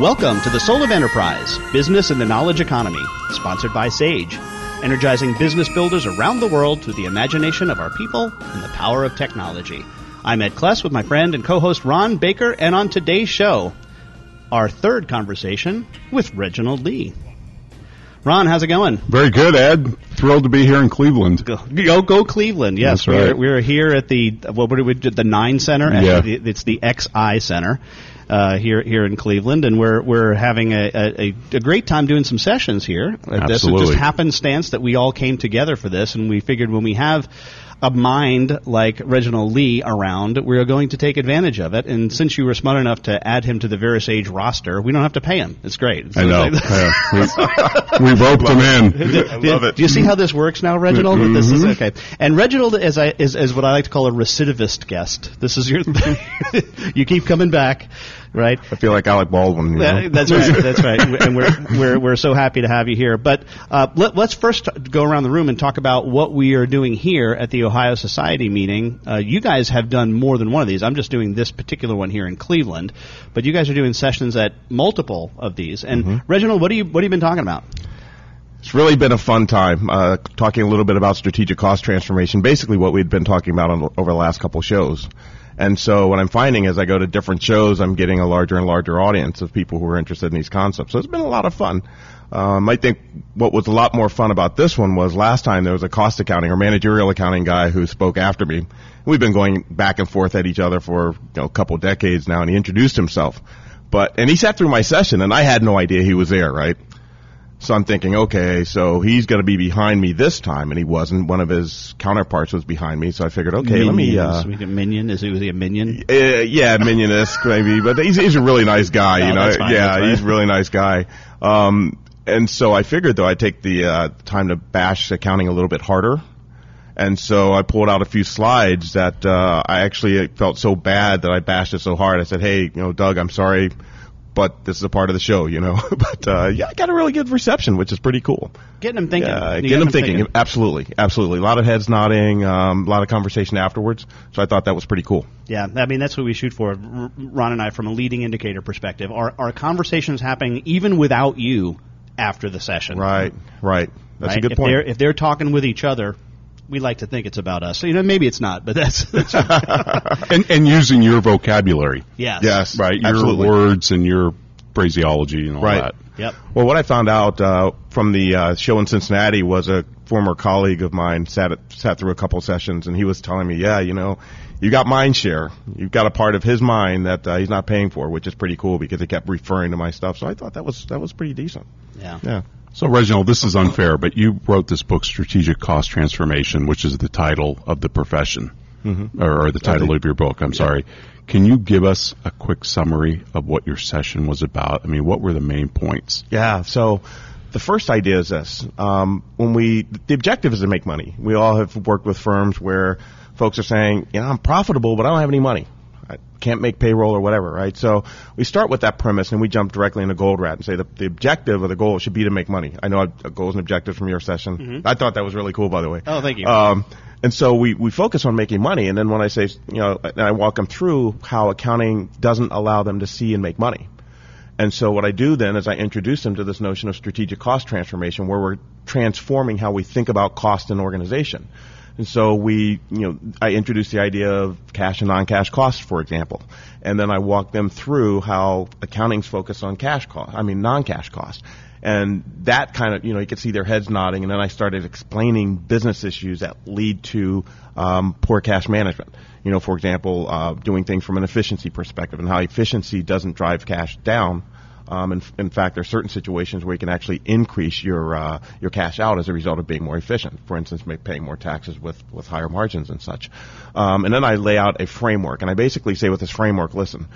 Welcome to the Soul of Enterprise, Business in the Knowledge Economy, sponsored by Sage, energizing business builders around the world through the imagination of our people and the power of technology. I'm Ed Kless with my friend and co-host Ron Baker, and on today's show, our third conversation with Reginald Lee. Ron, how's it going? Very good, Ed. Thrilled to be here in Cleveland. Go, go, go Cleveland! Yes, right. we're, we're here at the what were we, do? the Nine Center. Yeah. It's the IX Center uh, here here in Cleveland, and we're we're having a, a, a great time doing some sessions here. Uh, This is Absolutely. just happenstance that we all came together for this, and we figured when we have a mind like Reginald Lee around, we're going to take advantage of it. And since you were smart enough to add him to the VeraSage roster, we don't have to pay him. It's great. I know. Yeah. We, we roped him in. I love it. Do you see how this works now, Reginald? This is okay. And Reginald is, I, is is what I like to call a recidivist guest. This is your. you keep coming back, right? I feel like Alec Baldwin. You know? That's right. That's right. And we're we're we're so happy to have you here. But uh, let, let's first go around the room and talk about what we are doing here at the Ohio Society meeting. Uh, you guys have done more than one of these. I'm just doing this particular one here in Cleveland, but you guys are doing sessions at multiple of these. And Reginald, what do you what have you been talking about? It's really been a fun time uh, talking a little bit about strategic cost transformation, basically what we'd been talking about on, over the last couple shows. And so what I'm finding as I go to different shows, I'm getting a larger and larger audience of people who are interested in these concepts. So it's been a lot of fun. Um, I think what was a lot more fun about this one was last time there was a cost accounting or managerial accounting guy who spoke after me. We've been going back and forth at each other for you know, a couple decades now, and he introduced himself. But and he sat through my session, and I had no idea he was there, right? So I'm thinking, okay, so he's going to be behind me this time, and he wasn't. One of his counterparts was behind me, so I figured, okay, let me. Uh, Minions. We get minion. Is he was he a minion? uh, yeah, minionist maybe, but he's he's a really nice guy, No, you know. fine, yeah, he's a really nice guy. Um, and so I figured though I'd take the uh, time to bash accounting a little bit harder. And so I pulled out a few slides that uh, I actually felt so bad that I bashed it so hard. I said, "Hey, you know, Doug, I'm sorry, but this is a part of the show, you know." but uh, yeah, I got a really good reception, which is pretty cool. Getting them thinking. Yeah, You get got them thinking. Absolutely, absolutely. A lot of heads nodding, um, a lot of conversation afterwards. So I thought that was pretty cool. Yeah, I mean that's what we shoot for. Ron and I, from a leading indicator perspective, are are conversations happening even without you after the session? Right, right. That's right? a good if point. They're, if they're talking with each other, we like to think it's about us. So, you know, maybe it's not, but that's, that's And, and using your vocabulary, yes. Yes, right? Your absolutely. words and your phraseology and all Right. that. Yep. Well, what I found out uh, from the uh, show in Cincinnati was a former colleague of mine sat sat through a couple sessions, and he was telling me, "Yeah, you know, you got mind share. You've got a part of his mind that uh, he's not paying for, which is pretty cool because he kept referring to my stuff. So I thought that was that was pretty decent. Yeah. Yeah. So, Reginald, this is unfair, but you wrote this book, Strategic Cost Transformation, which is the title of the profession, Mm-hmm. or, or the title of your book. I'm sorry. Can you give us a quick summary of what your session was about? I mean, what were the main points? Yeah. So the first idea is this: um, when we the objective is to make money. We all have worked with firms where folks are saying, you know, I'm profitable, but I don't have any money. I can't make payroll or whatever, right? So we start with that premise and we jump directly into Goldratt and say the, the objective or the goal should be to make money. I know uh, goals and objectives from your session. I thought that was really cool, by the way. Oh, thank you. Um, and so we, we focus on making money. And then when I say, you know, and I walk them through how accounting doesn't allow them to see and make money. And so what I do then is I introduce them to this notion of strategic cost transformation where we're transforming how we think about cost in organization. And so we, you know, I introduce the idea of cash and non-cash costs, for example. And then I walk them through how accounting's focused on cash cost, I mean non-cash costs. And that kind of, you know, you could see their heads nodding. And then I started explaining business issues that lead to um, poor cash management. You know, for example, uh, doing things from an efficiency perspective and how efficiency doesn't drive cash down. Um, in, in fact, there are certain situations where you can actually increase your uh, your cash out as a result of being more efficient. For instance, paying more taxes with, with higher margins and such. Um, and then I lay out a framework, and I basically say with this framework, listen,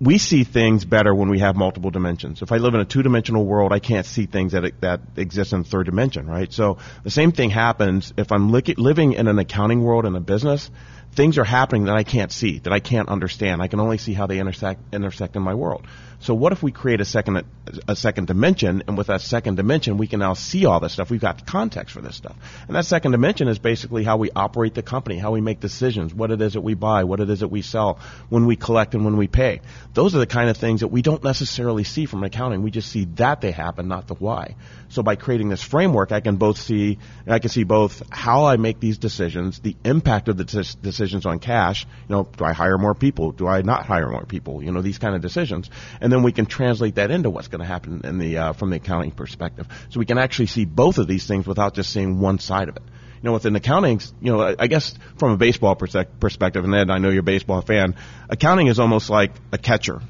we see things better when we have multiple dimensions. If I live in a two-dimensional world, I can't see things that that exist in the third dimension, right? So the same thing happens if I'm li- living in an accounting world in a business. Things are happening that I can't see, that I can't understand. I can only see how they intersect intersect in my world. So what if we create a second a second dimension, and with that second dimension, we can now see all this stuff. We've got context for this stuff, and that second dimension is basically how we operate the company, how we make decisions, what it is that we buy, what it is that we sell, when we collect and when we pay. Those are the kind of things that we don't necessarily see from accounting. We just see that they happen, not the why. So by creating this framework, I can both see I can see both how I make these decisions, the impact of the t- decisions on cash. You know, do I hire more people? Do I not hire more people? You know, these kind of decisions. And then we can translate that into what's going to happen in the uh, from the accounting perspective. So we can actually see both of these things without just seeing one side of it. You know, within accounting, you know, I guess from a baseball perspective, and Ed, I know you're a baseball fan, accounting is almost like a catcher,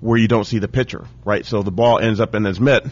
where you don't see the pitcher, right? So the ball ends up in his mitt,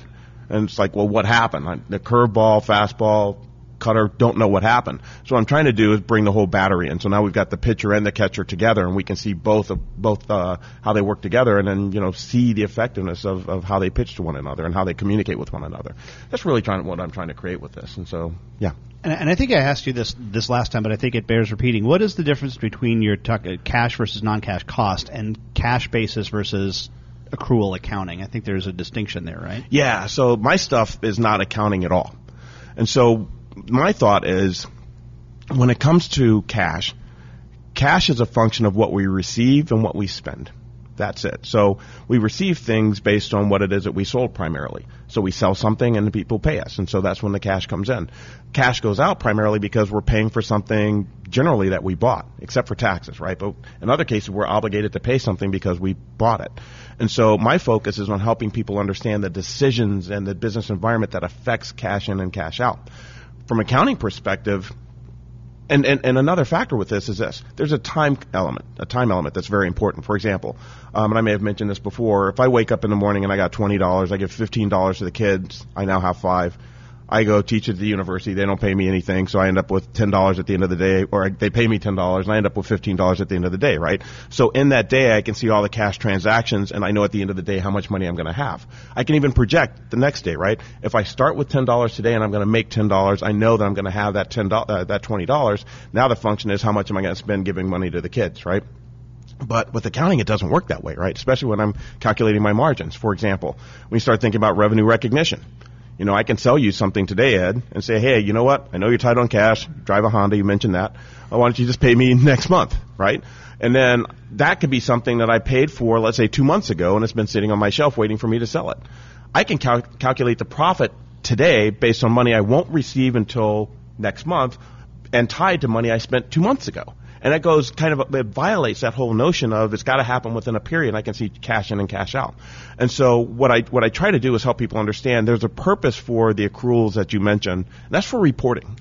and it's like, well, what happened? The curveball, fastball, cutter don't know what happened. So what I'm trying to do is bring the whole battery in. So now we've got the pitcher and the catcher together, and we can see both of both uh, how they work together, and then you know see the effectiveness of, of how they pitch to one another and how they communicate with one another. That's really trying what I'm trying to create with this. And so yeah. And, and I think I asked you this this last time, but I think it bears repeating. What is the difference between your t- cash versus non-cash cost and cash basis versus accrual accounting? I think there's a distinction there, right? Yeah. So my stuff is not accounting at all. And so my thought is when it comes to cash, cash is a function of what we receive and what we spend. That's it. So we receive things based on what it is that we sold primarily. So we sell something and the people pay us. And so that's when the cash comes in. Cash goes out primarily because we're paying for something generally that we bought, except for taxes, right? But in other cases, we're obligated to pay something because we bought it. And so my focus is on helping people understand the decisions and the business environment that affects cash in and cash out from accounting perspective, and, and, and another factor with this is this. There's a time element, a time element that's very important. For example, um, and I may have mentioned this before, if I wake up in the morning and I got $20, I give $15 to the kids, I now have five. I go teach at the university. They don't pay me anything, so I end up with ten dollars at the end of the day, or they pay me ten dollars, and I end up with fifteen dollars at the end of the day, right? So in that day, I can see all the cash transactions, and I know at the end of the day how much money I'm going to have. I can even project the next day, right? If I start with ten dollars today and I'm going to make ten dollars, I know that I'm going to have that ten uh, that twenty dollars. Now the function is how much am I going to spend giving money to the kids, right? But with accounting, it doesn't work that way, right? Especially when I'm calculating my margins. For example, when you start thinking about revenue recognition, you know, I can sell you something today, Ed, and say, hey, you know what? I know you're tight on cash. Drive a Honda. You mentioned that. Why don't you just pay me next month, right? And then that could be something that I paid for, let's say, two months ago, and it's been sitting on my shelf waiting for me to sell it. I can cal- calculate the profit today based on money I won't receive until next month and tied to money I spent two months ago. And that goes kind of, it violates that whole notion of it's got to happen within a period. I can see cash in and cash out. And so what I, what I try to do is help people understand there's a purpose for the accruals that you mentioned, that's for reporting.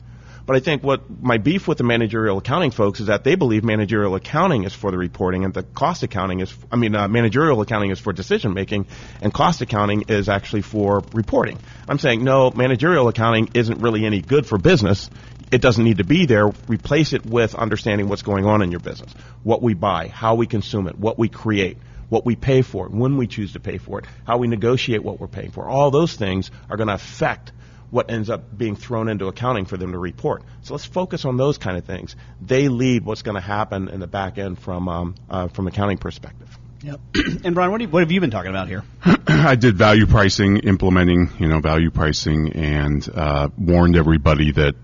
But I think what my beef with the managerial accounting folks is that they believe managerial accounting is for the reporting and the cost accounting is, I mean, uh, managerial accounting is for decision making and cost accounting is actually for reporting. I'm saying no, managerial accounting isn't really any good for business it doesn't need to be there. Replace it with understanding what's going on in your business, what we buy, how we consume it, what we create, what we pay for it, when we choose to pay for it, how we negotiate what we're paying for. All those things are going to affect what ends up being thrown into accounting for them to report. So let's focus on those kind of things. They lead what's going to happen in the back end from um, uh, from accounting perspective. Yep. and Brian, what, you, what, have you been talking about here? I did value pricing, implementing you know value pricing, and uh, warned everybody that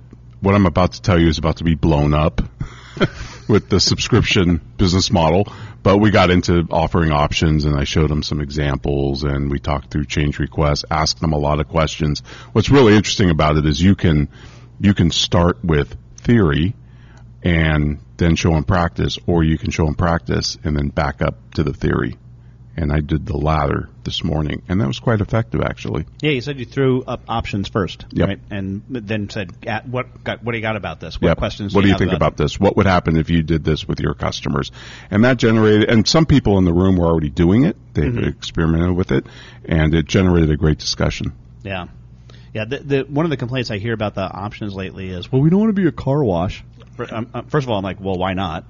what I'm about to tell you is about to be blown up with the subscription business model. But we got into offering options and I showed them some examples and we talked through change requests, asked them a lot of questions. What's really interesting about it is you can, you can start with theory and then show them practice or you can show them practice and then back up to the theory and I did the latter this morning, and that was quite effective, actually. Yeah, you said you threw up options first, yep. right? And then said, "What got, what do you got about this? What yep. questions? What do you, you think about, about this? What would happen if you did this with your customers?" And that generated, and some people in the room were already doing it; they've mm-hmm. experimented with it, and it generated a great discussion. Yeah. Yeah, the, the, one of the complaints I hear about the options lately is, well, we don't want to be a car wash. Um, uh, first of all, I'm like, well, why not?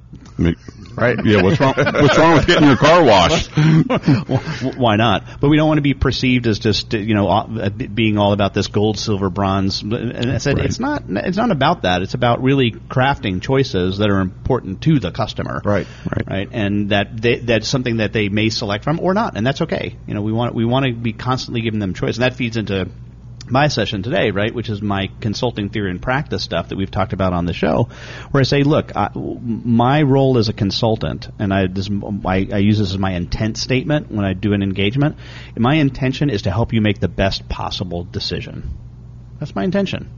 right? Yeah. What's wrong? What's wrong with getting your car washed? why not? But we don't want to be perceived as just you know uh, being all about this gold, silver, bronze. And I said right. it's not. It's not about that. It's about really crafting choices that are important to the customer. Right. Right. Right. And that they, that's something that they may select from or not, and that's okay. You know, we want we want to be constantly giving them choice, and that feeds into my session today, right, which is my consulting theory and practice stuff that we've talked about on the show, where I say, look, I, my role as a consultant, and I, this, I, I use this as my intent statement when I do an engagement. My intention is to help you make the best possible decision. That's my intention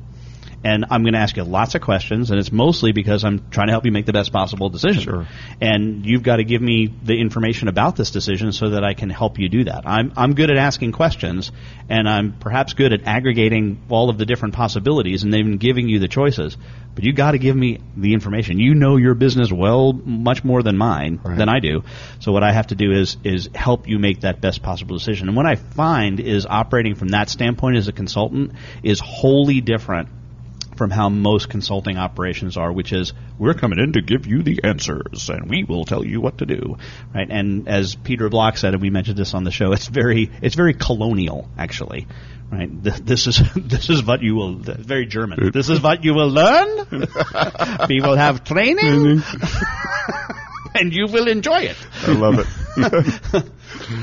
and I'm going to ask you lots of questions, and it's mostly because I'm trying to help you make the best possible decision. Sure. And you've got to give me the information about this decision so that I can help you do that. I'm I'm good at asking questions, and I'm perhaps good at aggregating all of the different possibilities and then giving you the choices. But you've got to give me the information. You know your business well, much more than mine, right. than I do. So what I have to do is is help you make that best possible decision. And what I find is operating from that standpoint as a consultant is wholly different from how most consulting operations are, which is we're coming in to give you the answers and we will tell you what to do, right? And as Peter Block said, and we mentioned this on the show, it's very it's very colonial actually, right? This is this is what you will very German. This is what you will learn. we will have training. and you will enjoy it. I love it.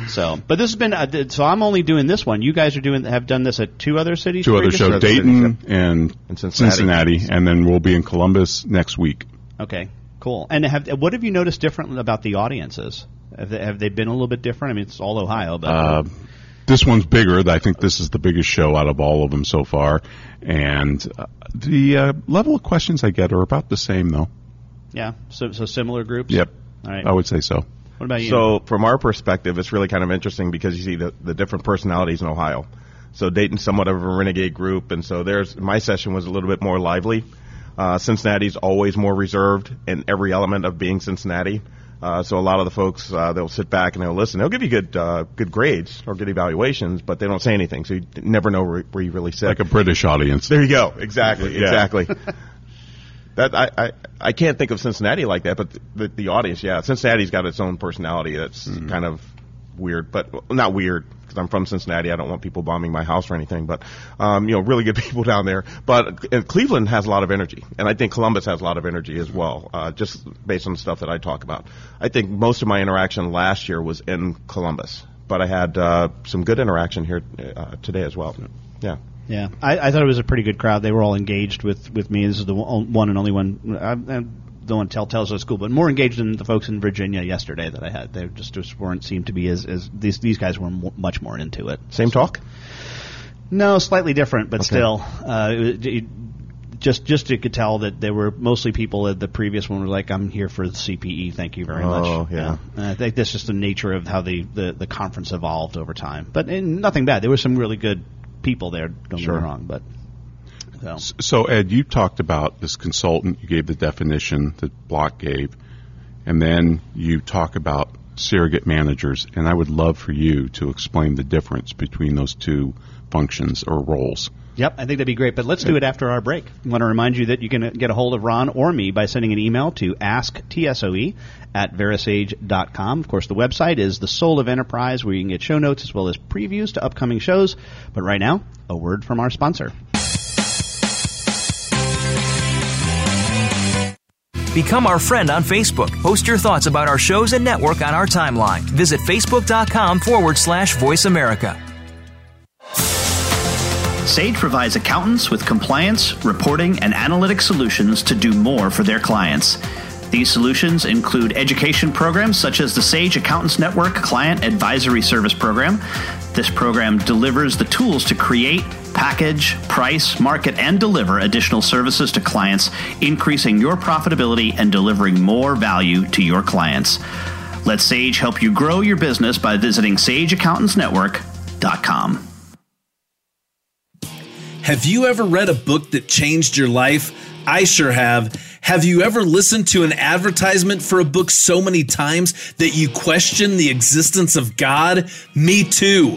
So, but this has been uh, so. I'm only doing this one. You guys are doing have done this at two other cities. Two other shows, Dayton and, and Cincinnati. Cincinnati, and then we'll be in Columbus next week. Okay, cool. And have what have you noticed different about the audiences? Have they, have they been a little bit different? I mean, it's all Ohio, but. Uh, this one's bigger. I think this is the biggest show out of all of them so far, and uh, the uh, level of questions I get are about the same, though. Yeah, so so similar groups. Yep, all right. I would say so. What about you? So, from our perspective, it's really kind of interesting because you see the, the different personalities in Ohio. So, Dayton's somewhat of a renegade group, and so there's my session was a little bit more lively. Uh, Cincinnati's always more reserved in every element of being Cincinnati. Uh, so a lot of the folks uh, they'll sit back and they'll listen. They'll give you good uh, good grades or good evaluations, but they don't say anything, so you never know where, where you really sit. Like a British audience. There you go. Exactly. Yeah. Exactly. That I, I I can't think of Cincinnati like that, but the, the, the audience, yeah, Cincinnati's got its own personality that's mm-hmm. kind of weird, but well, not weird because I'm from Cincinnati. I don't want people bombing my house or anything, but um, you know, really good people down there. But uh, Cleveland has a lot of energy, and I think Columbus has a lot of energy as well. Uh, just based on the stuff that I talk about, I think most of my interaction last year was in Columbus, but I had uh, some good interaction here uh, today as well. Yeah. Yeah, I, I, thought it was a pretty good crowd. They were all engaged with, with me. This is the one and only one. I, I don't want to tell tales of school, but more engaged than the folks in Virginia yesterday that I had. They just, just weren't seemed to be as, as these these guys were much more into it. Same talk. No, slightly different, but okay. still, uh, it, it, just just you could tell that they were mostly people at the previous one were like, "I'm here for the CPE, thank you very oh, much." Oh yeah, uh, yeah. I think that's just the nature of how the, the, the conference evolved over time. But eh, nothing bad. There was some really good people there. Don't sure. get me wrong, but. So. so Ed, you talked about this consultant. You gave the definition that Block gave, and then you talk about surrogate managers. And I would love for you to explain the difference between those two functions or roles. Yep, I think that'd be great. But let's do it after our break. I want to remind you that you can get a hold of Ron or me by sending an email to asktsoe at verasage.com. Of course, the website is the soul of enterprise where you can get show notes as well as previews to upcoming shows. But right now, a word from our sponsor. Become our friend on Facebook. Post your thoughts about our shows and network on our timeline. Visit facebook.com forward slash voice America. Sage provides accountants with compliance, reporting, and analytic solutions to do more for their clients. These solutions include education programs such as the Sage Accountants Network Client Advisory Service Program. This program delivers the tools to create, package, price, market, and deliver additional services to clients, increasing your profitability and delivering more value to your clients. Let Sage help you grow your business by visiting sageaccountantsnetwork.com. Have you ever read a book that changed your life? I sure have. Have you ever listened to an advertisement for a book so many times that you question the existence of God? Me too.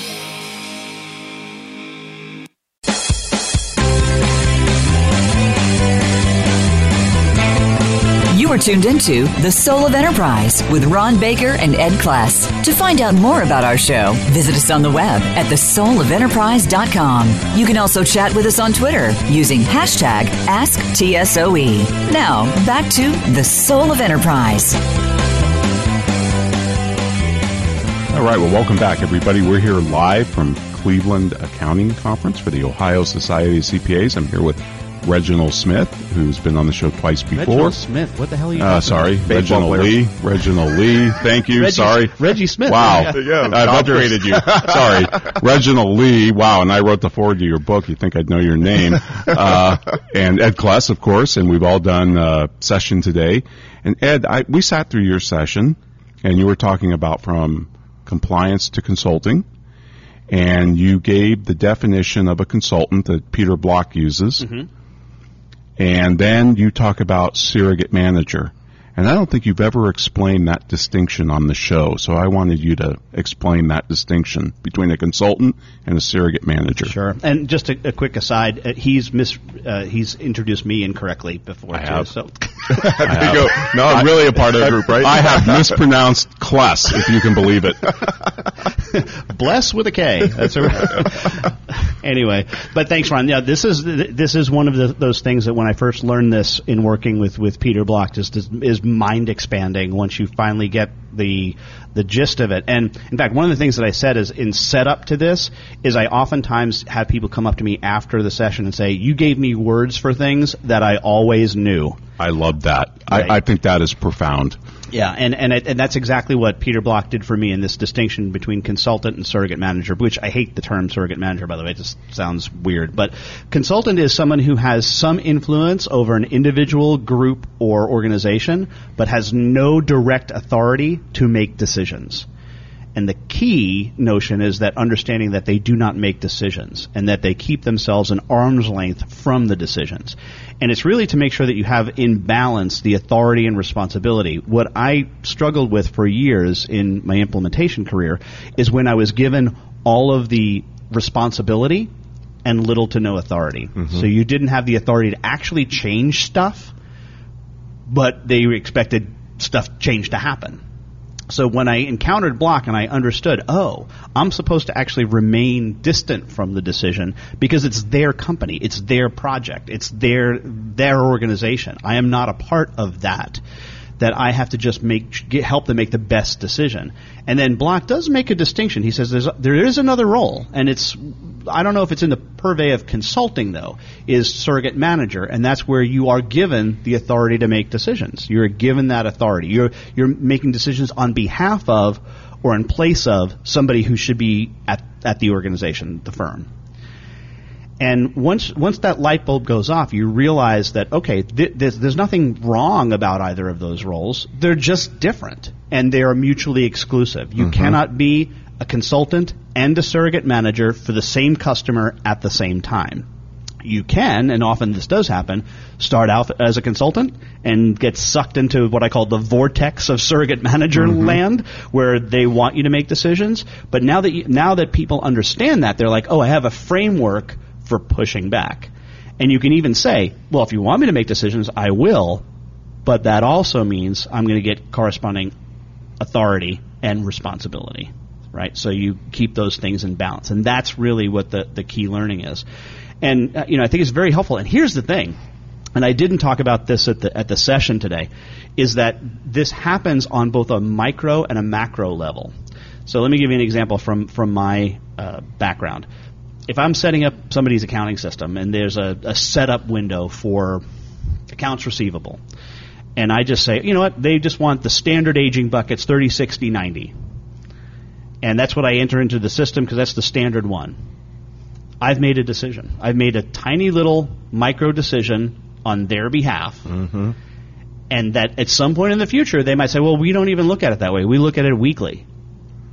You are tuned into The Soul of Enterprise with Ron Baker and Ed Kless. To find out more about our show, visit us on the web at thesoulofenterprise.com. You can also chat with us on Twitter using hashtag AskTSOE. Now, back to The Soul of Enterprise. All right, well, welcome back, everybody. We're here live from Cleveland Accounting Conference for the Ohio Society of CPAs. I'm here with Reginald Smith, who's been on the show twice before. Reginald Smith. What the hell are you? Uh, sorry, about? Reginald player. Lee. Reginald Lee. Thank you. Reggie- sorry, Reggie Smith. Wow, Yeah. I've upgraded you. sorry, Reginald Lee. Wow, and I wrote the forward to your book. You think I'd know your name? Uh, and Ed Kless, of course, and we've all done uh, session today. And Ed, I, we sat through your session, and you were talking about from compliance to consulting. And you gave the definition of a consultant that Peter Block uses. And then you talk about surrogate manager. And I don't think you've ever explained that distinction on the show. So I wanted you to explain that distinction between a consultant and a surrogate manager. Sure. And just a, a quick aside, uh, he's mis uh, he's introduced me incorrectly before I too. have. So There you go. No, I'm really a part of the group, right? I have mispronounced Kless, if you can believe it. bless with a K. That's a, anyway. But thanks, Ron. Yeah, this is this is one of the, those things that when I first learned this in working with with Peter Block, just is, is mind expanding once you finally get the the gist of it. And in fact, one of the things that I said is in setup to this is I oftentimes have people come up to me after the session and say, "You gave me words for things that I always knew." I love that. Right. I, I think that is profound. Yeah, and and, it, and that's exactly what Peter Block did for me in this distinction between consultant and surrogate manager. Which I hate the term surrogate manager, by the way. It just sounds weird. But consultant is someone who has some influence over an individual, group, or organization, but has no direct authority to make decisions. And the key notion is that understanding that they do not make decisions and that they keep themselves an arm's length from the decisions. And it's really to make sure that you have in balance the authority and responsibility. What I struggled with for years in my implementation career is when I was given all of the responsibility and little to no authority. Mm-hmm. So you didn't have the authority to actually change stuff, but they expected stuff change to happen. So when I encountered block and I understood, oh, I'm supposed to actually remain distant from the decision because it's their company, it's their project, it's their their organization. I am not a part of that. That I have to just make get, help them make the best decision. And then Block does make a distinction. He says there's there is another role, and it's I don't know if it's in the purvey of consulting though. Is surrogate manager, and that's where you are given the authority to make decisions. You're given that authority. You're you're making decisions on behalf of or in place of somebody who should be at at the organization, the firm. And once once that light bulb goes off, you realize that okay, th- there's, there's nothing wrong about either of those roles. They're just different, and they are mutually exclusive. You mm-hmm. cannot be a consultant and a surrogate manager for the same customer at the same time. You can, and often this does happen, start out as a consultant and get sucked into what I call the vortex of surrogate manager mm-hmm. land, where they want you to make decisions. But now that you, now that people understand that, they're like, oh, I have a framework for pushing back. And you can even say, well, if you want me to make decisions, I will, but that also means I'm going to get corresponding authority and responsibility, right? So you keep those things in balance. And that's really what the, the key learning is. And, uh, you know, I think it's very helpful. And here's the thing, and I didn't talk about this at the, at the session today, is that this happens on both a micro and a macro level. So let me give you an example from, from my uh, background if I'm setting up somebody's accounting system and there's a, a setup window for accounts receivable, and I just say, you know what, they just want the standard aging buckets 30, 60, 90. And that's what I enter into the system because that's the standard one. I've made a decision. I've made a tiny little micro decision on their behalf. Mm-hmm. And that at some point in the future, they might say, well, we don't even look at it that way. We look at it weekly.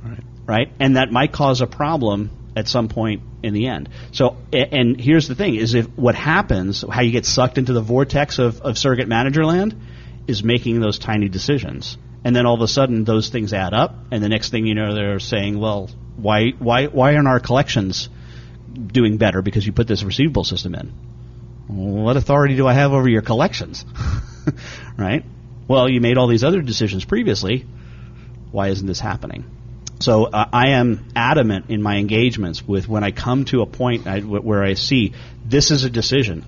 Right. Right? And that might cause a problem at some point in the end. So, and here's the thing: is if what happens, how you get sucked into the vortex of, of surrogate manager land, is making those tiny decisions, and then all of a sudden those things add up, and the next thing you know, they're saying, well, why, why, why aren't our collections doing better because you put this receivable system in? What authority do I have over your collections? right? Well, you made all these other decisions previously. Why isn't this happening? So uh, I am adamant in my engagements with when I come to a point I, where I see this is a decision,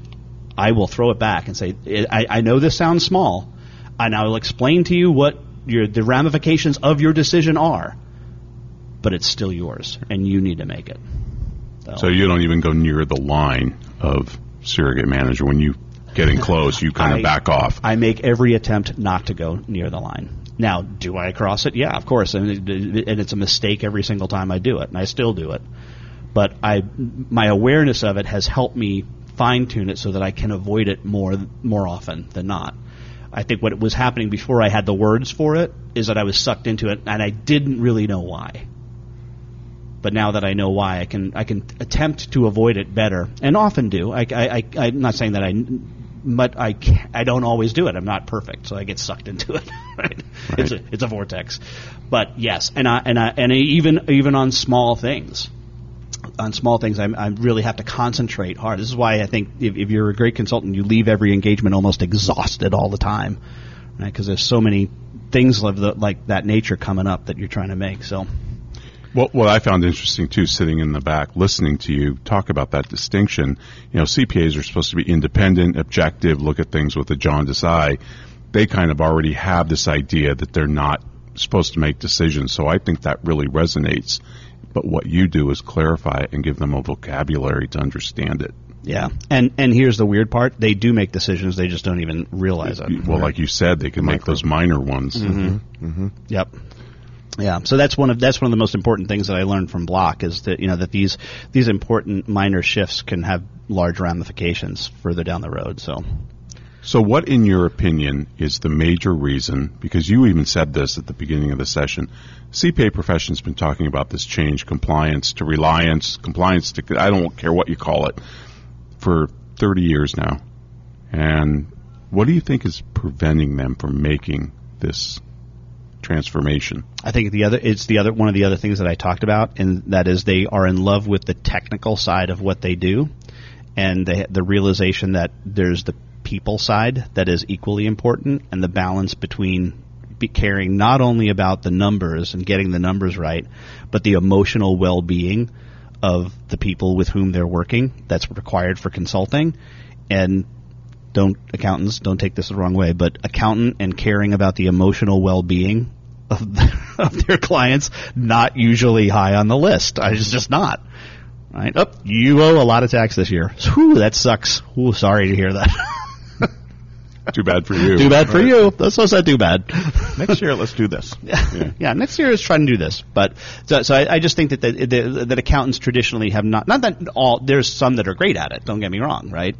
I will throw it back and say, I, I know this sounds small, and I will explain to you what your, the ramifications of your decision are, but it's still yours, and you need to make it. So you don't even go near the line of surrogate manager when you getting close. You kind I- of back off. I make every attempt not to go near the line. Now, do I cross it? Yeah, of course, and, and it's a mistake every single time I do it, and I still do it. But I, my awareness of it has helped me fine tune it so that I can avoid it more more often than not. I think what was happening before I had the words for it is that I was sucked into it, and I didn't really know why. But now that I know why, I can I can attempt to avoid it better, and often do. I, I, I I'm not saying that I, but I I don't always do it. I'm not perfect, so I get sucked into it. Right? It's a it's a vortex. But yes, and I and I and I even even on small things, on small things, I, I really have to concentrate hard. This is why I think if, if you're a great consultant, you leave every engagement almost exhausted all the time, right? Because there's so many things of the, like that nature coming up that you're trying to make. So. What, what I found interesting too, sitting in the back, listening to you talk about that distinction, you know, CPAs are supposed to be independent, objective, look at things with a jaundiced eye. They kind of already have this idea that they're not supposed to make decisions. So I think that really resonates. But what you do is clarify it and give them a vocabulary to understand it. Yeah, and and here's the weird part: they do make decisions, they just don't even realize it. Well, like you said, they can make those minor ones. Mm-hmm. Yep. Yeah, so that's one of that's one of the most important things that I learned from Block is that you know that these these important minor shifts can have large ramifications further down the road. So So, what, in your opinion, is the major reason? Because you even said this at the beginning of the session. CPA profession's been talking about this change, compliance to reliance, compliance to I don't care what you call it, for 30 years now. And what do you think is preventing them from making this transformation? I think the other it's the other one of the other things that I talked about, and that is they are in love with the technical side of what they do, and they, the realization that there's the people side that is equally important, and the balance between be caring not only about the numbers and getting the numbers right, but the emotional well-being of the people with whom they're working. That's required for consulting, and don't accountants don't take this the wrong way, but accountant and caring about the emotional well-being of, of their clients not usually high on the list. It's just not. Right? Oh, you owe a lot of tax this year. Whew, that sucks. Ooh, sorry to hear that. Too bad for you. too bad for you. That's what's not too bad. Next year, let's do this. Yeah. yeah, next year is trying to do this, but so, so I, I just think that the, the, that accountants traditionally have not not that all there's some that are great at it. Don't get me wrong, right?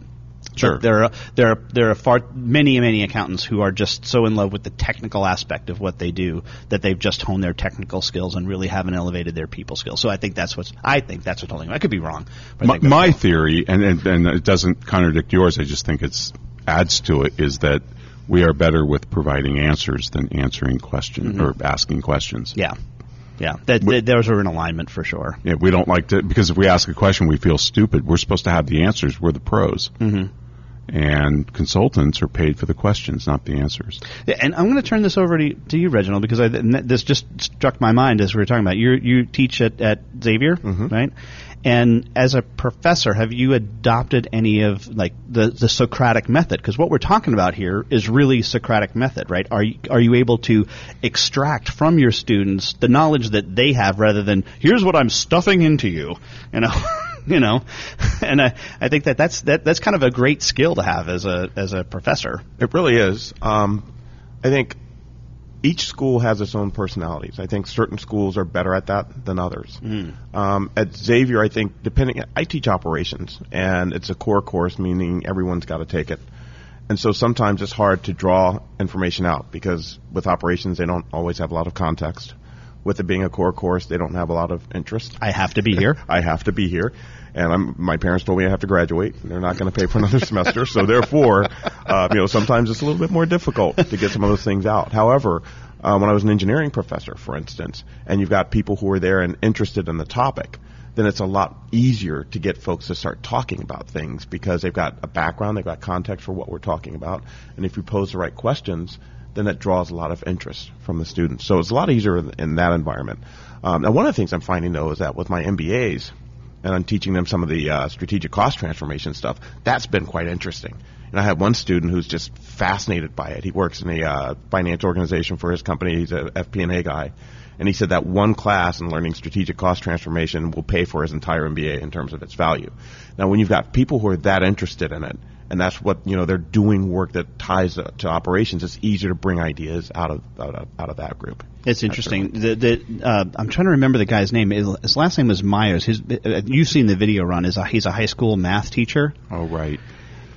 Sure. But there are there are there are far many many accountants who are just so in love with the technical aspect of what they do that they've just honed their technical skills and really haven't elevated their people skills. So I think that's what's I think that's what's holding. I could be wrong. but My, my wrong. theory, and, and, and it doesn't contradict yours, I just think it's adds to it, is that we are better with providing answers than answering questions or asking questions. Mm-hmm. yeah, yeah, that, that those are in alignment for sure. Yeah, we don't like to because if we ask a question, we feel stupid. We're supposed to have the answers. We're the pros, mm-hmm. And consultants are paid for the questions, not the answers. Yeah, and I'm going to turn this over to, to you, Reginald, because I, this just struck my mind as we were talking about. You you teach at, at Xavier, mm-hmm. right? And as a professor, have you adopted any of like the, the Socratic method? Because what we're talking about here is really Socratic method, right? Are you, are you able to extract from your students the knowledge that they have, rather than here's what I'm stuffing into you, you know? you know, and I, I think that that's that, that's kind of a great skill to have as a as a professor. It really is. Um, I think each school has its own personalities. I think certain schools are better at that than others. Mm. Um, at Xavier, I think depending, I teach operations, and it's a core course, meaning everyone's got to take it. And so sometimes it's hard to draw information out because with operations they don't always have a lot of context. With it being a core course, they don't have a lot of interest. I have to be here. I have to be here, and I'm, my parents told me I have to graduate. They're not going to pay for another semester, so therefore, uh, you know, sometimes it's a little bit more difficult to get some of those things out. However, uh, when I was an engineering professor, for instance, and you've got people who are there and interested in the topic, then it's a lot easier to get folks to start talking about things because they've got a background, they've got context for what we're talking about, and if you pose the right questions, then that draws a lot of interest from the students. So it's a lot easier in, in that environment. Um, now, one of the things I'm finding though is that with my MBAs, and I'm teaching them some of the uh, strategic cost transformation stuff, that's been quite interesting. And I have one student who's just fascinated by it. He works in a uh, finance organization for his company. He's a FP&A guy. And he said that one class in learning strategic cost transformation will pay for his entire MBA in terms of its value. Now, when you've got people who are that interested in it, and that's what you know they're doing work that ties to, to operations. It's easier to bring ideas out of out of, out of that group. It's interesting. The, the, uh, I'm trying to remember the guy's name. His last name was Myers. His, uh, you've seen the video Ron. Is he's a high school math teacher. Oh right.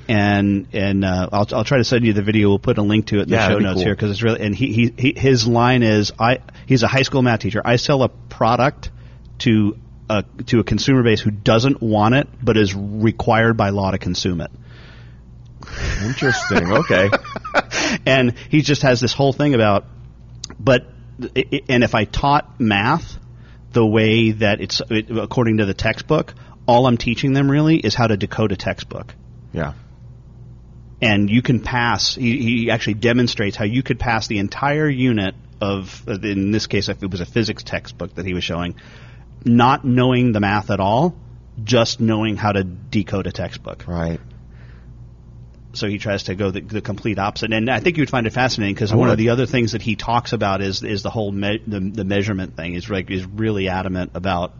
And and uh, I'll I'll try to send you the video. We'll put a link to it in Yeah, the show notes cool. here because it's really. And he, he he his line is I he's a high school math teacher. I sell a product to a to a consumer base who doesn't want it but is required by law to consume it. Interesting. Okay. and he just has this whole thing about but and if i taught math the way that it's according to the textbook all i'm teaching them really is how to decode a textbook yeah. And you can pass he, he actually demonstrates how you could pass the entire unit of uh, in this case if it was a physics textbook that he was showing not knowing the math at all just knowing how to decode a textbook Right. so he tries to go the, the complete opposite. And I think you would find it fascinating because one of the other things that he talks about is is the whole me- the, the measurement thing. Is like is really adamant about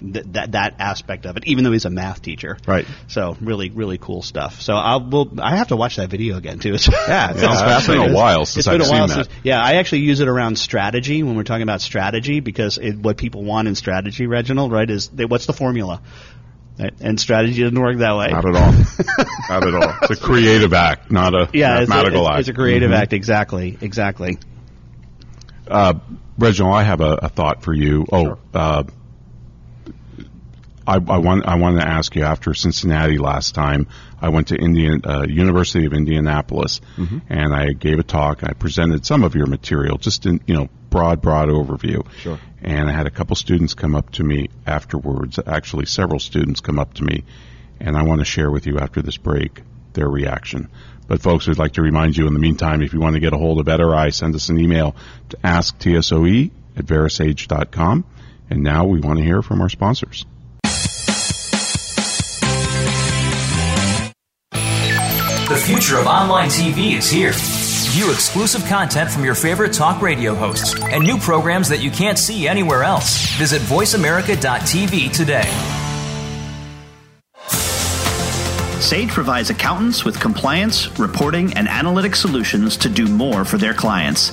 th- that that aspect of it, even though he's a math teacher. Right. So really really cool stuff. So I'll we'll, I have to watch that video again too. It's, Yeah, it sounds Yeah, it's been a while since I've seen since, that. yeah, I actually use it around strategy when we're talking about strategy because it, what people want in strategy, Reginald, right, is they, what's the formula? And strategy doesn't work that way. Not at all. not at all. It's a creative act, not a yeah, it's a, mathematical it's, act. it's a creative Mhm. act. Exactly, exactly. Uh, Reginald, I have a, a thought for you. Oh, uh, I, I want I wanted to ask you after Cincinnati last time. I went to Indian uh, University of Indianapolis, and I gave a talk. I presented some of your material, just in you know broad broad overview. Sure. And I had a couple students come up to me afterwards. Actually, several students come up to me, and I want to share with you after this break their reaction. But folks, we'd like to remind you in the meantime, if you want to get a hold of Better Eye, send us an email to asktsoe at verasage.com. And now we want to hear from our sponsors. The future of online TV is here. View exclusive content from your favorite talk radio hosts and new programs that you can't see anywhere else. Visit VoiceAmerica.tv today. Sage provides accountants with compliance, reporting, and analytic solutions to do more for their clients.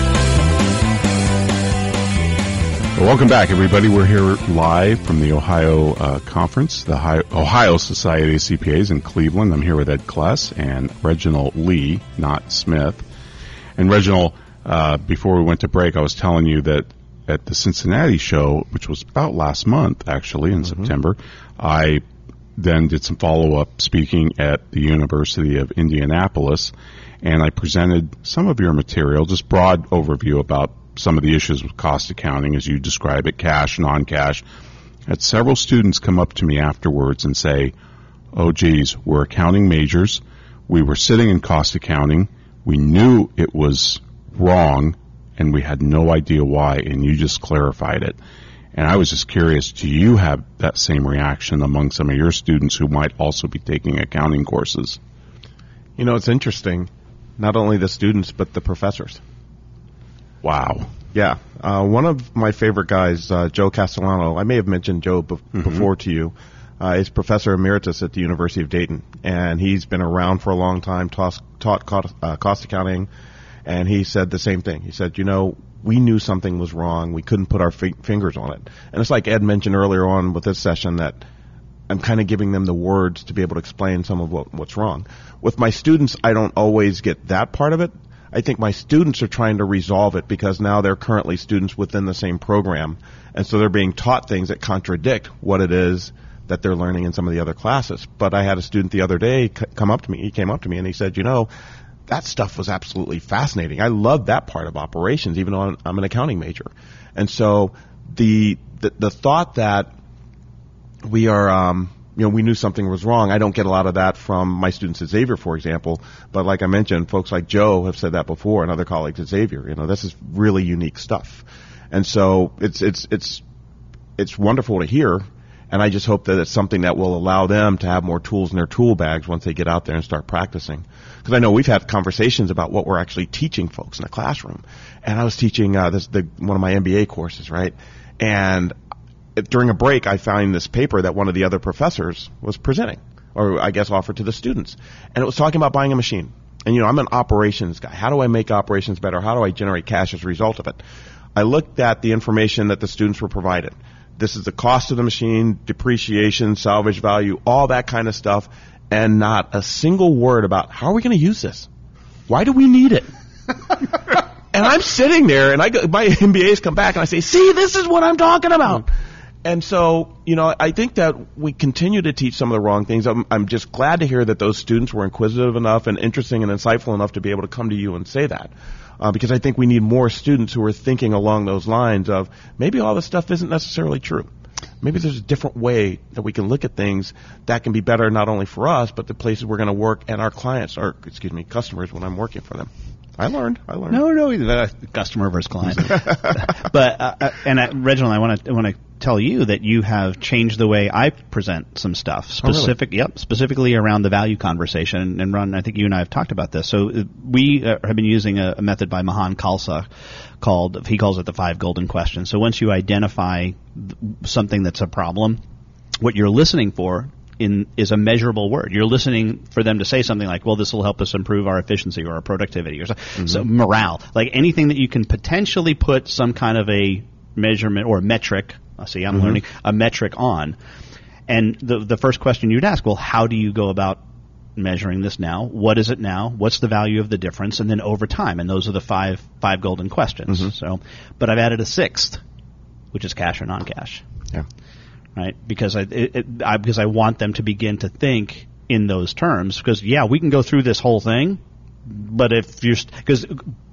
Welcome back, everybody. We're here live from the Ohio uh, Conference, the Ohio, Ohio Society of CPAs in Cleveland. I'm here with Ed Kless and Reginald Lee, not Smith. And Reginald, uh, before we went to break, I was telling you that at the Cincinnati show, which was about last month, actually, in mm-hmm. September, I then did some follow up speaking at the University of Indianapolis, and I presented some of your material, just broad overview about some of the issues with cost accounting as you describe it, cash, non-cash. Had several students come up to me afterwards and say, "Oh, geez, we're accounting majors. We were sitting in cost accounting. We knew it was wrong, and we had no idea why. And you just clarified it." And I was just curious, do you have that same reaction among some of your students who might also be taking accounting courses? You know, it's interesting. Not only the students, but the professors. Wow. Yeah. Uh, one of my favorite guys, uh, Joe Castellano, I may have mentioned Joe be- mm-hmm. before to you, uh, is professor emeritus at the University of Dayton. And he's been around for a long time, taught, taught cost, uh, cost accounting, and he said the same thing. He said, you know, we knew something was wrong. We couldn't put our fi- fingers on it. And it's like Ed mentioned earlier on with this session that I'm kind of giving them the words to be able to explain some of what, what's wrong. With my students, I don't always get that part of it. I think my students are trying to resolve it because now they're currently students within the same program. And so they're being taught things that contradict what it is that they're learning in some of the other classes. But I had a student the other day come up to me. He came up to me and he said, you know, that stuff was absolutely fascinating. I love that part of operations, even though I'm an accounting major. And so the, the, the thought that we are, um, you know, we knew something was wrong. I don't get a lot of that from my students at Xavier, for example. But like I mentioned, folks like Joe have said that before, and other colleagues at Xavier. You know, this is really unique stuff, and so it's it's it's it's wonderful to hear. And I just hope that it's something that will allow them to have more tools in their tool bags once they get out there and start practicing. Because I know we've had conversations about what we're actually teaching folks in the classroom. And I was teaching uh, this the one of my MBA courses, right? And during a break, I found this paper that one of the other professors was presenting, or I guess offered to the students, and it was talking about buying a machine. And you know, I'm an operations guy. How do I make operations better? How do I generate cash as a result of it? I looked at the information that the students were provided. This is the cost of the machine, depreciation, salvage value, all that kind of stuff, and not a single word about how are we going to use this? Why do we need it? and I'm sitting there, and I go, my MBAs come back, and I say, "See, this is what I'm talking about." And so, you know, I think that we continue to teach some of the wrong things. I'm, I'm just glad to hear that those students were inquisitive enough and interesting and insightful enough to be able to come to you and say that. Uh, because I think we need more students who are thinking along those lines of maybe all this stuff isn't necessarily true. Maybe there's a different way that we can look at things that can be better not only for us, but the places we're going to work and our clients, or excuse me, customers when I'm working for them. I learned. I learned. No, no, the customer versus client. but uh, uh, and uh, Reginald, I want to want to tell you that you have changed the way I present some stuff. Specific, oh, really? yep, specifically around the value conversation. And Ron, I think you and I have talked about this. So uh, we uh, have been using a, a method by Mahan Khalsa called he calls it the five golden questions. So once you identify something that's a problem, what you're listening for in, is a measurable word. You're listening for them to say something like, "Well, this will help us improve our efficiency or our productivity or so, mm-hmm. so morale." Like anything that you can potentially put some kind of a measurement or a metric. I see, I'm mm-hmm. learning a metric on. And the the first question you'd ask, well, how do you go about measuring this now? What is it now? What's the value of the difference? And then over time, and those are the five five golden questions. Mm-hmm. So, but I've added a sixth, which is cash or non-cash. Yeah right? Because I, it, it, I because I want them to begin to think in those terms. Because yeah, we can go through this whole thing, but if you're because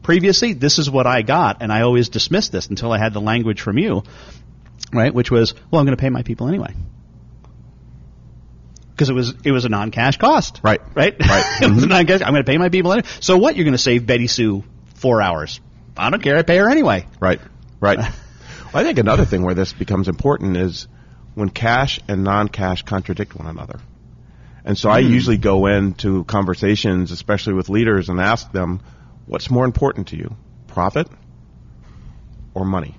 previously this is what I got, and I always dismissed this until I had the language from you, right? Which was, well, I'm going to pay my people anyway. Because it was it was a non cash cost, right? Right, right. it was mm-hmm. cash. I'm going to pay my people anyway. So what? You're going to save Betty Sue four hours? I don't care. I pay her anyway. Right, right. well, I think another thing where this becomes important is when cash and non-cash contradict one another. And so mm. I hmm. usually go into conversations, especially with leaders, and ask them, What's more important to you, profit or money?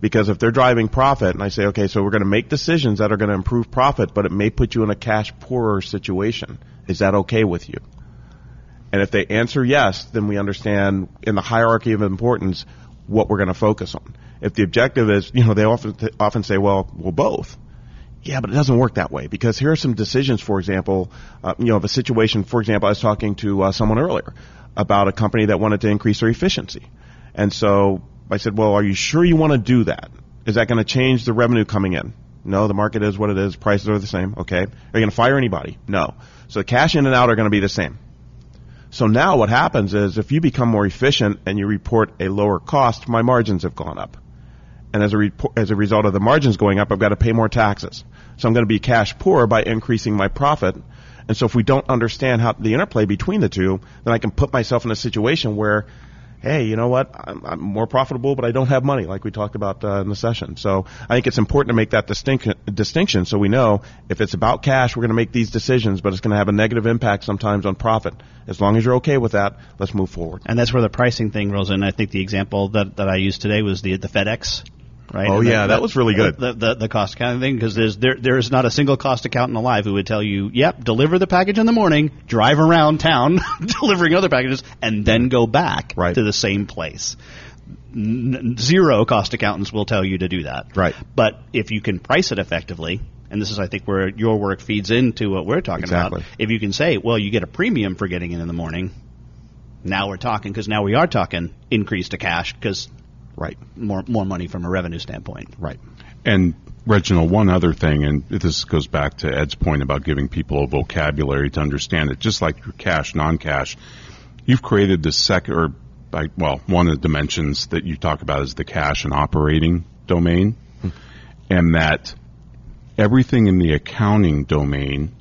Because if they're driving profit and I say, okay, so we're going to make decisions that are going to improve profit, but it may put you in a cash poorer situation. Is that okay with you? And if they answer yes, then we understand in the hierarchy of importance what we're going to focus on. If the objective is, you know, they often often say, well, well, both. Yeah, but it doesn't work that way because here are some decisions. For example, uh, you know, of a situation. For example, I was talking to uh, someone earlier about a company that wanted to increase their efficiency, and so I said, well, are you sure you want to do that? Is that going to change the revenue coming in? No, the market is what it is. Prices are the same. Okay. Are you going to fire anybody? No. So the cash in and out are going to be the same. So now what happens is if you become more efficient and you report a lower cost, my margins have gone up. And as a, re- as a result of the margins going up, I've got to pay more taxes. So I'm going to be cash poor by increasing my profit. And so if we don't understand how the interplay between the two, then I can put myself in a situation where hey, you know what? I'm, I'm, more profitable, but I don't have money, like we talked about uh, in the session. So I think it's important to make that distinction, distinction so we know if it's about cash, we're going to make these decisions, but it's going to have a negative impact sometimes on profit. As long as you're okay with that, let's move forward. And that's where the pricing thing rolls in. I think the example that, that I used today was the the FedEx right? Oh and yeah, that, that, was really good. The, the, the cost accounting thing because there's there there is not a single cost accountant alive who would tell you, yep, deliver the package in the morning, drive around town delivering other packages, and then go back right. to the same place. N- zero cost accountants will tell you to do that. Right. But if you can price it effectively, and this is, I think, where your work feeds into what we're talking exactly. about. If you can say, well, you get a premium for getting in in the morning, now we're talking because now we are talking increase to cash because Right. More more money from a revenue standpoint. Right. And Reginald, one other thing, and this goes back to Ed's point about giving people a vocabulary to understand it, just like your cash, non-cash. You've created the second, or by, well, one of the dimensions that you talk about is the cash and operating domain, hmm. and that everything in the accounting domain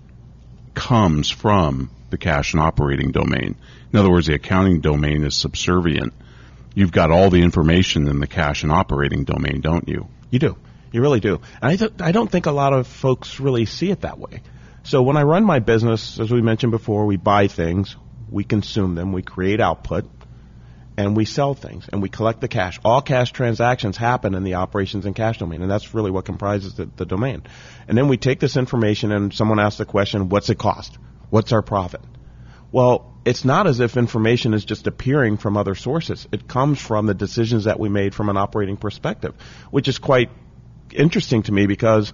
comes from the cash and operating domain. In other words, the accounting domain is subservient you've got all the information in the cash and operating domain, don't you? You do. You really do. And I, th- I don't think a lot of folks really see it that way. So when I run my business, as we mentioned before, we buy things, we consume them, we create output, and we sell things, and we collect the cash. All cash transactions happen in the operations and cash domain, and that's really what comprises the, the domain. And then we take this information, and someone asks the question, what's it cost? What's our profit? Well, it's not as if information is just appearing from other sources. It comes from the decisions that we made from an operating perspective, which is quite interesting to me because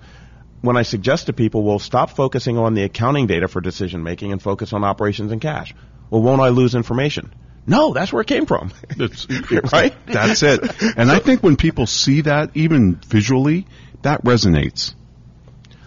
when I suggest to people, well, stop focusing on the accounting data for decision making and focus on operations and cash. Well, won't I lose information? No, that's where it came from. right? That's it. And I think when people see that, even visually, that resonates.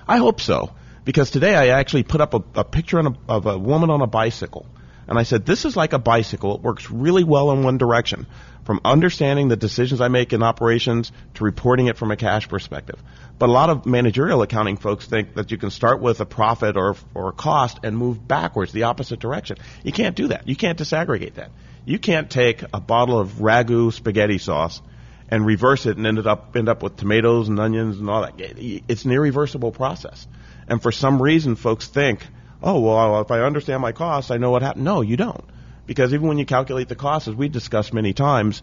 I hope so. Because today I actually put up a, a picture a, of a woman on a bicycle and I said, this is like a bicycle. It works really well in one direction, from understanding the decisions I make in operations to reporting it from a cash perspective. But a lot of managerial accounting folks think that you can start with a profit or, or a cost and move backwards, the opposite direction. You can't do that. You can't disaggregate that. You can't take a bottle of ragu spaghetti sauce and reverse it and end up end up with tomatoes and onions and all that. It's an irreversible process. And for some reason, folks think oh, well, if I understand my costs, I know what happened. No, you don't. Because even when you calculate the cost, as we discussed many times,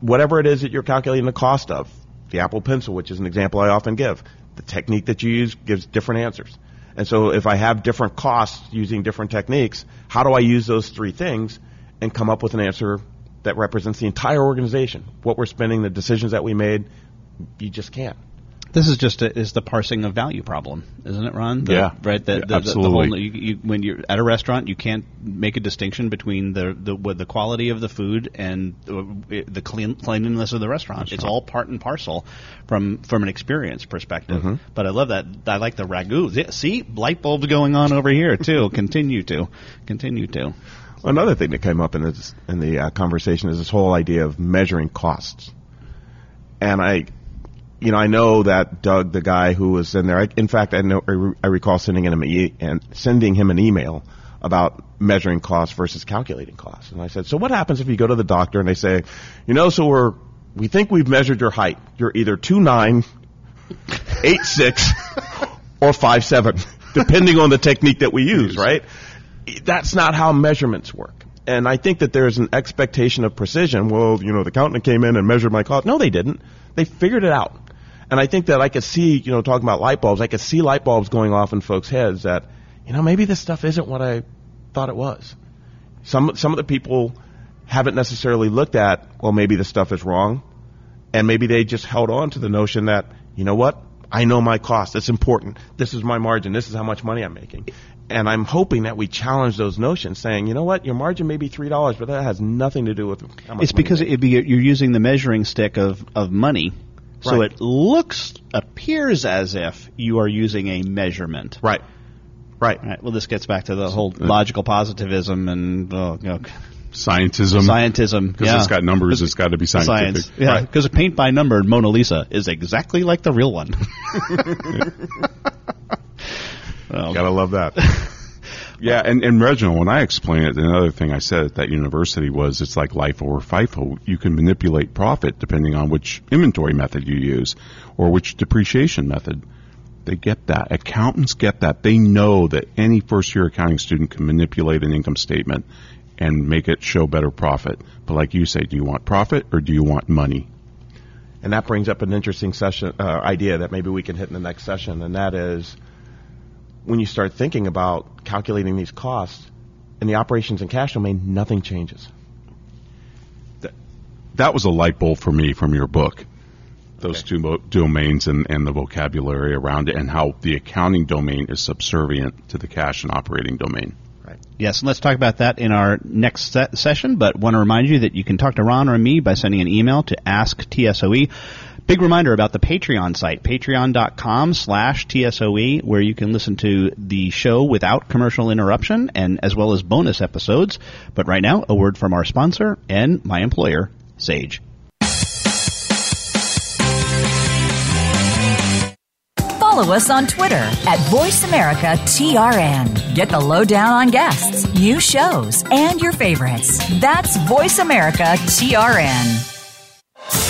whatever it is that you're calculating the cost of, the Apple Pencil, which is an example I often give, the technique that you use gives different answers. And so if I have different costs using different techniques, how do I use those three things and come up with an answer that represents the entire organization? What we're spending, the decisions that we made, you just can't. This is just a, is the parsing of value problem, isn't it, Ron? The, yeah, right. The, the, absolutely. Whole, you, you, when you're at a restaurant, you can't make a distinction between the the, the quality of the food and the clean, cleanliness of the restaurant. That's it's right. all part and parcel from from an experience perspective. Mm-hmm. But I love that. I like the ragu. See, light bulbs going on over here too. continue to, continue to. Another thing that came up in this in the uh, conversation is this whole idea of measuring costs. And I you know, I know that Doug, the guy who was in there. I, in fact, I know I recall sending him e- and sending him an email about measuring costs versus calculating costs. And I said, so what happens if you go to the doctor and they say, you know, so we're we think we've measured your height. You're either two nine, eight six, or five seven, depending on the technique that we use. Right? That's not how measurements work. and I think that there's an expectation of precision. Well, you know, the accountant came in and measured my cost. No, they didn't. They figured it out. And I think that I could see, you know, talking about light bulbs, I could see light bulbs going off in folks' heads that, you know, maybe this stuff isn't what I thought it was. Some some of the people haven't necessarily looked at, well, maybe this stuff is wrong, and maybe they just held on to the notion that, you know what, I know my cost. It's important. This is my margin. This is how much money I'm making. And I'm hoping that we challenge those notions, saying, you know what, your margin may be three dollars, but that has nothing to do with how much. It's because it be, you're using the measuring stick of, of money, so Right. it looks appears as if you are using a measurement. Right. Right. Right. Well, this gets back to the whole logical positivism and uh, you know, Scientism. scientism. Because yeah. it's got numbers, it's got to be scientific. Science. Yeah, because a paint by number Mona Lisa is exactly like the real one. well, Gotta love that. yeah, and, and Reginald, when I explained it, another thing I said at that university was it's like LIFO or FIFO. You can manipulate profit depending on which inventory method you use or which depreciation method. They get that. Accountants get that. They know that any first year accounting student can manipulate an income statement and make it show better profit. But like you say, do you want profit or do you want money? And that brings up an interesting session uh, idea that maybe we can hit in the next session, and that is when you start thinking about calculating these costs in the operations and cash domain, nothing changes. that was a light bulb for me from your book. Those two mo- domains and, and the vocabulary around it, and how the accounting domain is subservient to the cash and operating domain. Right. Yes, and let's talk about that in our next se- session. But want to remind you that you can talk to Ron or me by sending an email to asktsoe. Big reminder about the Patreon site, patreon.com slash TSOE, where you can listen to the show without commercial interruption and as well as bonus episodes. But right now, a word from our sponsor and my employer, Sage. Follow us on Twitter at VoiceAmericaTRN. Get the lowdown on guests, new shows, and your favorites. That's VoiceAmericaTRN.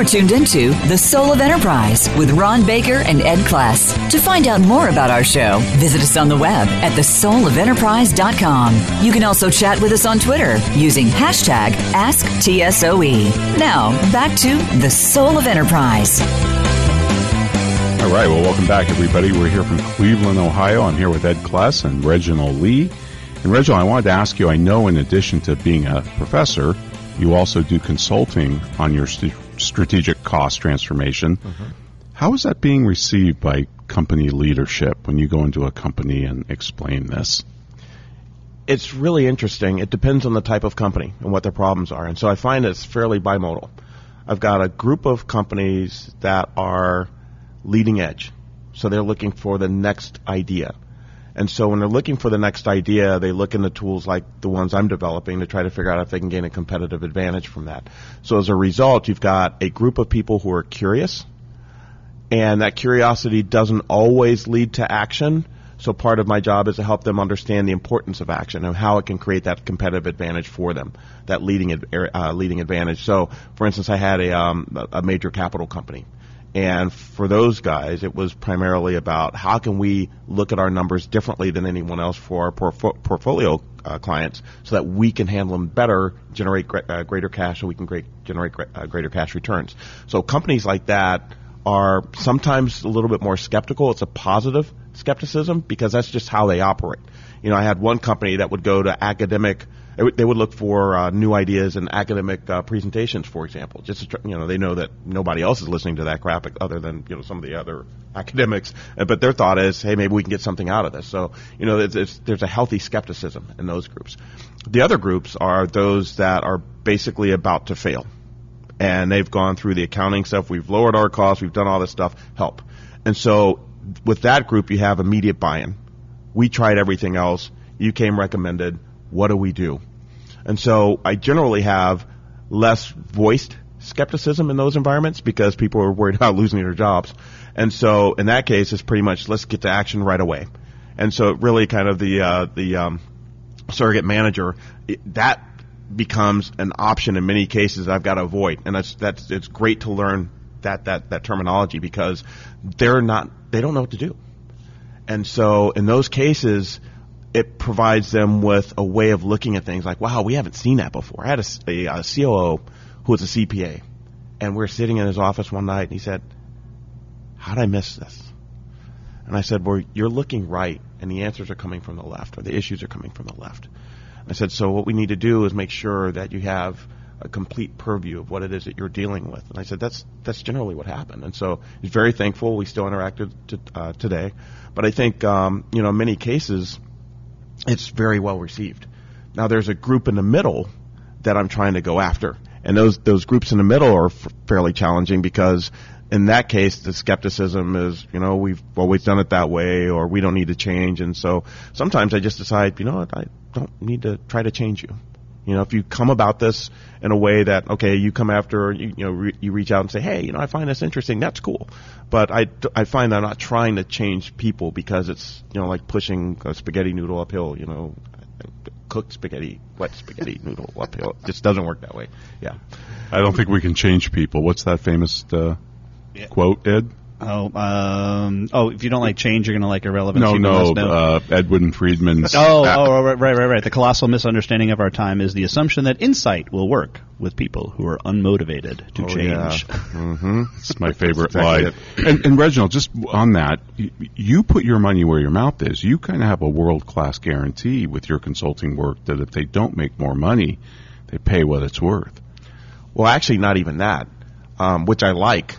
You are tuned into The Soul of Enterprise with Ron Baker and Ed Kless. To find out more about our show, visit us on the web at thesoulofenterprise.com. You can also chat with us on Twitter using hashtag AskTSOE. Now, back to The Soul of Enterprise. All right, well, welcome back, everybody. We're here from Cleveland, Ohio. I'm here with Ed Kless and Reginald Lee. And Reginald, I wanted to ask you I know in addition to being a professor, you also do consulting on your st- strategic cost transformation. Mm-hmm. How is that being received by company leadership when you go into a company and explain this? It's really interesting. It depends on the type of company and what their problems are. And so I find it's fairly bimodal. I've got a group of companies that are leading edge. So they're looking for the next idea. And so when they're looking for the next idea, they look into tools like the ones I'm developing to try to figure out if they can gain a competitive advantage from that. So as a result, you've got a group of people who are curious, and that curiosity doesn't always lead to action. So part of my job is to help them understand the importance of action and how it can create that competitive advantage for them, that leading uh, leading advantage. So, for instance, I had a um, a major capital company. And for those guys, it was primarily about how can we look at our numbers differently than anyone else for our porf- portfolio uh, clients so that we can handle them better, generate gre- uh, greater cash, and we can generate gre- uh, greater cash returns. So companies like that are sometimes a little bit more skeptical. It's a positive skepticism because that's just how they operate. You know, I had one company that would go to academic they would look for uh, new ideas and academic uh, presentations, for example. Just to, you know, they know that nobody else is listening to that crap other than you know some of the other academics. Uh, but their thought is, hey, maybe we can get something out of this. So you know, it's, it's, there's a healthy skepticism in those groups. The other groups are those that are basically about to fail, and they've gone through the accounting stuff. We've lowered our costs. We've done all this stuff. Help. And so with that group, you have immediate buy-in. We tried everything else. You came recommended. What do we do? And so I generally have less voiced skepticism in those environments because people are worried about losing their jobs. And so in that case, it's pretty much let's get to action right away. And so really kind of the, uh, the, um, surrogate manager, it, that becomes an option in many cases I've got to avoid. And that's, that's, it's great to learn that, that, that terminology because they're not, they don't know what to do. And so in those cases, it provides them with a way of looking at things like, wow, we haven't seen that before. I had a, a, a COO who was a CPA, and we are sitting in his office one night, and he said, how did I miss this? And I said, well, you're looking right, and the answers are coming from the left, or the issues are coming from the left. I said, so what we need to do is make sure that you have a complete purview of what it is that you're dealing with. And I said, that's that's generally what happened. And so he's very thankful. We still interacted to, uh, today, but I think um, you know, in many cases it's very well received. Now there's a group in the middle that I'm trying to go after, and those those groups in the middle are f- fairly challenging because in that case the skepticism is you know we've always done it that way or we don't need to change, and so sometimes I just decide you know what I don't need to try to change you. You know, if you come about this in a way that okay, you come after you, you know re- you reach out and say, hey, you know, I find this interesting. That's cool, but I, I find that I'm not trying to change people because it's you know like pushing a spaghetti noodle uphill. You know, cooked spaghetti, wet spaghetti noodle uphill. It just doesn't work that way. Yeah, I don't think we can change people. What's that famous uh, yeah. quote, Ed? Oh, um, oh! If you don't like change, you're going to like irrelevance. No, no. Uh, Edwin Friedman's. oh, oh, right, right, right, right. The colossal misunderstanding of our time is the assumption that insight will work with people who are unmotivated to oh, change. Yeah. mm-hmm. It's my favorite line. And, and, Reginald, just on that, you, you put your money where your mouth is. You kind of have a world class guarantee with your consulting work that if they don't make more money, they pay what it's worth. Well, actually, not even that, um, which I like.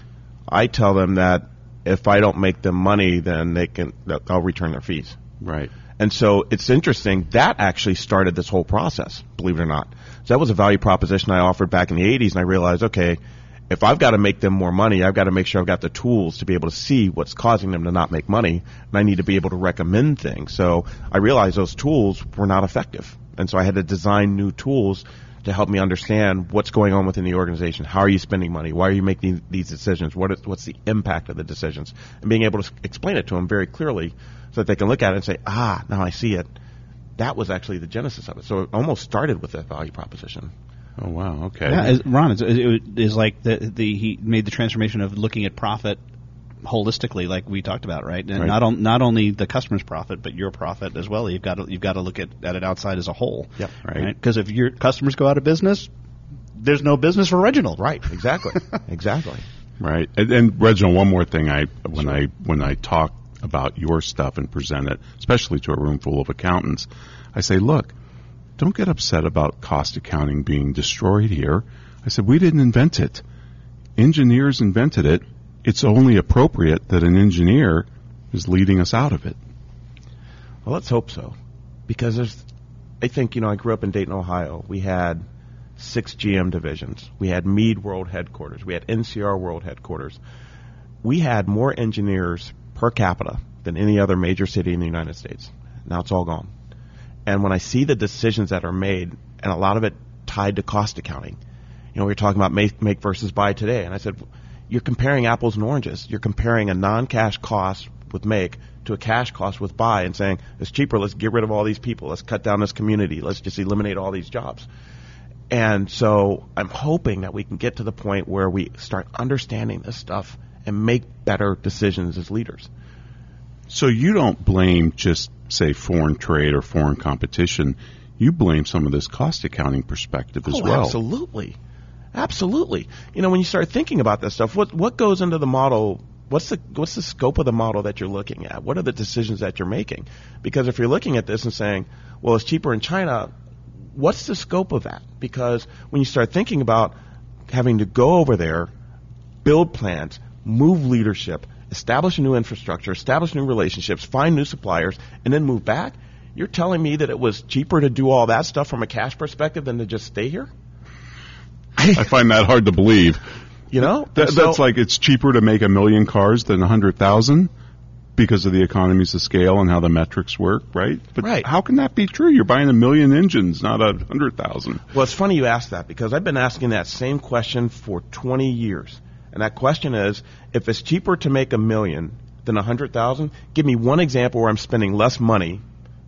I tell them that if I don't make them money, then they can I'll return their fees. Right. And so it's interesting that actually started this whole process, believe it or not. So that was a value proposition I offered back in the 80s, and I realized, okay, if I've got to make them more money, I've got to make sure I've got the tools to be able to see what's causing them to not make money, and I need to be able to recommend things. So I realized those tools were not effective, and so I had to design new tools to help me understand what's going on within the organization. How are you spending money? Why are you making these decisions? What is, what's the impact of the decisions? And being able to explain it to them very clearly so that they can look at it and say, ah, now I see it. That was actually the genesis of it. So it almost started with that value proposition. Oh wow! Okay. Yeah, Ron, it's, it is like the, the he made the transformation of looking at profit holistically, like we talked about, right? And right. not on, not only the customer's profit, but your profit as well. You've got to, you've got to look at, at it outside as a whole. Yep. Right. Because right? if your customers go out of business, there's no business for Reginald. Right. Exactly. exactly. Right. And, and, Reginald, one more thing. I when sure. I when I talk about your stuff and present it, especially to a room full of accountants, I say, look, don't get upset about cost accounting being destroyed here. I said we didn't invent it. Engineers invented it it's only appropriate that an engineer is leading us out of it. Well, let's hope so. Because there's, I think, you know, I grew up in Dayton, Ohio. We had six GM divisions. We had Mead World Headquarters. We had NCR World Headquarters. We had more engineers per capita than any other major city in the United States. Now it's all gone. And when I see the decisions that are made, and a lot of it tied to cost accounting, you know, we were talking about make, make versus buy today, and I said, you're comparing apples and oranges. You're comparing a non-cash cost with make to a cash cost with buy and saying it's cheaper. Let's get rid of all these people. Let's cut down this community. Let's just eliminate all these jobs. And so I'm hoping that we can get to the point where we start understanding this stuff and make better decisions as leaders. So you don't blame just say foreign trade or foreign competition. You blame some of this cost accounting perspective as oh, well. Absolutely. Absolutely. You know, when you start thinking about this stuff, what what goes into the model what's the what's the scope of the model that you're looking at? What are the decisions that you're making? Because if you're looking at this and saying, well, it's cheaper in China, what's the scope of that? Because when you start thinking about having to go over there, build plants, move leadership, establish a new infrastructure, establish new relationships, find new suppliers, and then move back, you're telling me that it was cheaper to do all that stuff from a cash perspective than to just stay here? I find that hard to believe. You know, That, So- that's like it's cheaper to make a million cars than a hundred thousand because of the economies of scale and how the metrics work, right? But Right. how can that be true? You're buying a million engines, not a hundred thousand. Well, it's funny you ask that because I've been asking that same question for 20 years. And that question is, if it's cheaper to make a million than a hundred thousand, give me one example where I'm spending less money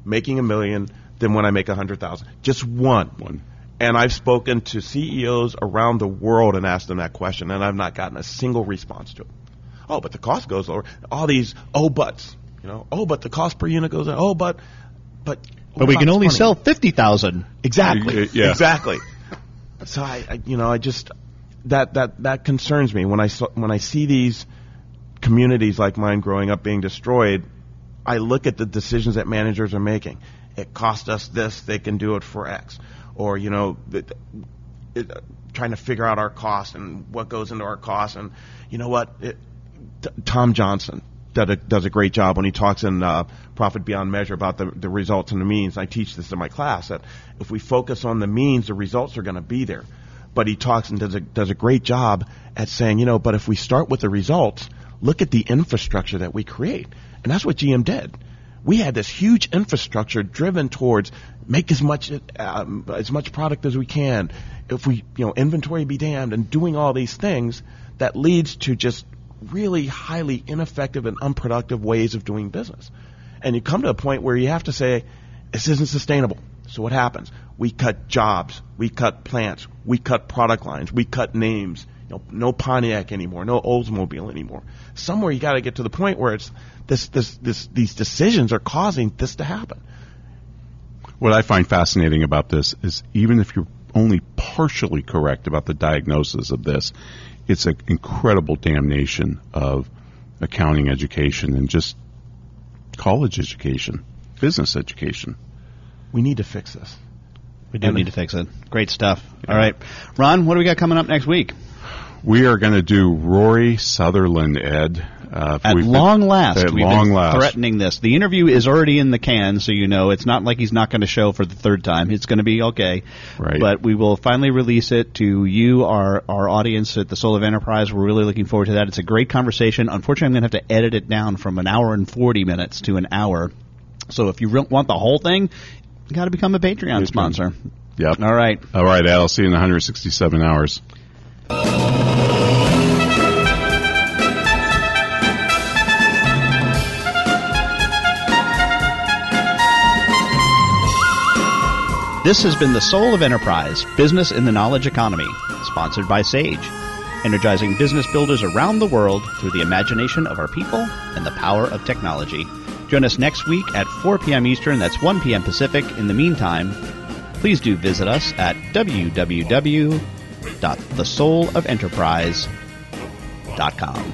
making a million than when I make a hundred thousand. Just one. One. And I've spoken to CEOs around the world and asked them that question, and I've not gotten a single response to it. Oh, but the cost goes lower. All these oh buts, you know. Oh, but the cost per unit goes. Oh, but but. But we can only this sell 50,000. Exactly. Yeah. Exactly. So I, I, you know, I just that that that concerns me when I saw, when I see these communities like mine growing up being destroyed. I look at the decisions that managers are making. It cost us this; they can do it for X, or you know, it, uh, trying to figure out our cost and what goes into our cost. And you know what? It, T- Tom Johnson a, does a great job when he talks in uh, Profit Beyond Measure about the, the results and the means. I teach this in my class that if we focus on the means, the results are going to be there. But he talks and does a, does a great job at saying, you know, but if we start with the results, look at the infrastructure that we create. And that's what GM did. We had this huge infrastructure driven towards make as much um, as much product as we can. If we, you know, inventory be damned, and doing all these things that leads to just really highly ineffective and unproductive ways of doing business. And you come to a point where you have to say, this isn't sustainable. So what happens? We cut jobs, we cut plants, we cut product lines, we cut names. You know, no Pontiac anymore, no Oldsmobile anymore. Somewhere you got to get to the point where it's this, this, this, these decisions are causing this to happen. What I find fascinating about this is even if you're only partially correct about the diagnosis of this, it's an incredible damnation of accounting education and just college education, business education. We need to fix this. We do need to fix it. Great stuff. All right. Ron, what do we got coming up next week? We are going to do Rory Sutherland, Ed. Uh, At we've been- long last, At we've long been last. threatening this. The interview is already in the can, so you know it's not like he's not going to show for the third time. It's going to be okay. Right. But we will finally release it to you, our our audience at the Soul of Enterprise. We're really looking forward to that. It's a great conversation. Unfortunately, I'm going to have to edit it down from an hour and 40 minutes to an hour. So if you re- want the whole thing, you got to become a Patreon Patreon. sponsor. Yep. All right. All right. I'll see you in 167 hours. This has been the Soul of Enterprise Business in the Knowledge Economy, sponsored by Sage, energizing business builders around the world through the imagination of our people and the power of technology. Join us next week at 4 p.m. Eastern, that's 1 p.m. Pacific. In the meantime, please do visit us at www.thesoulofenterprise.com.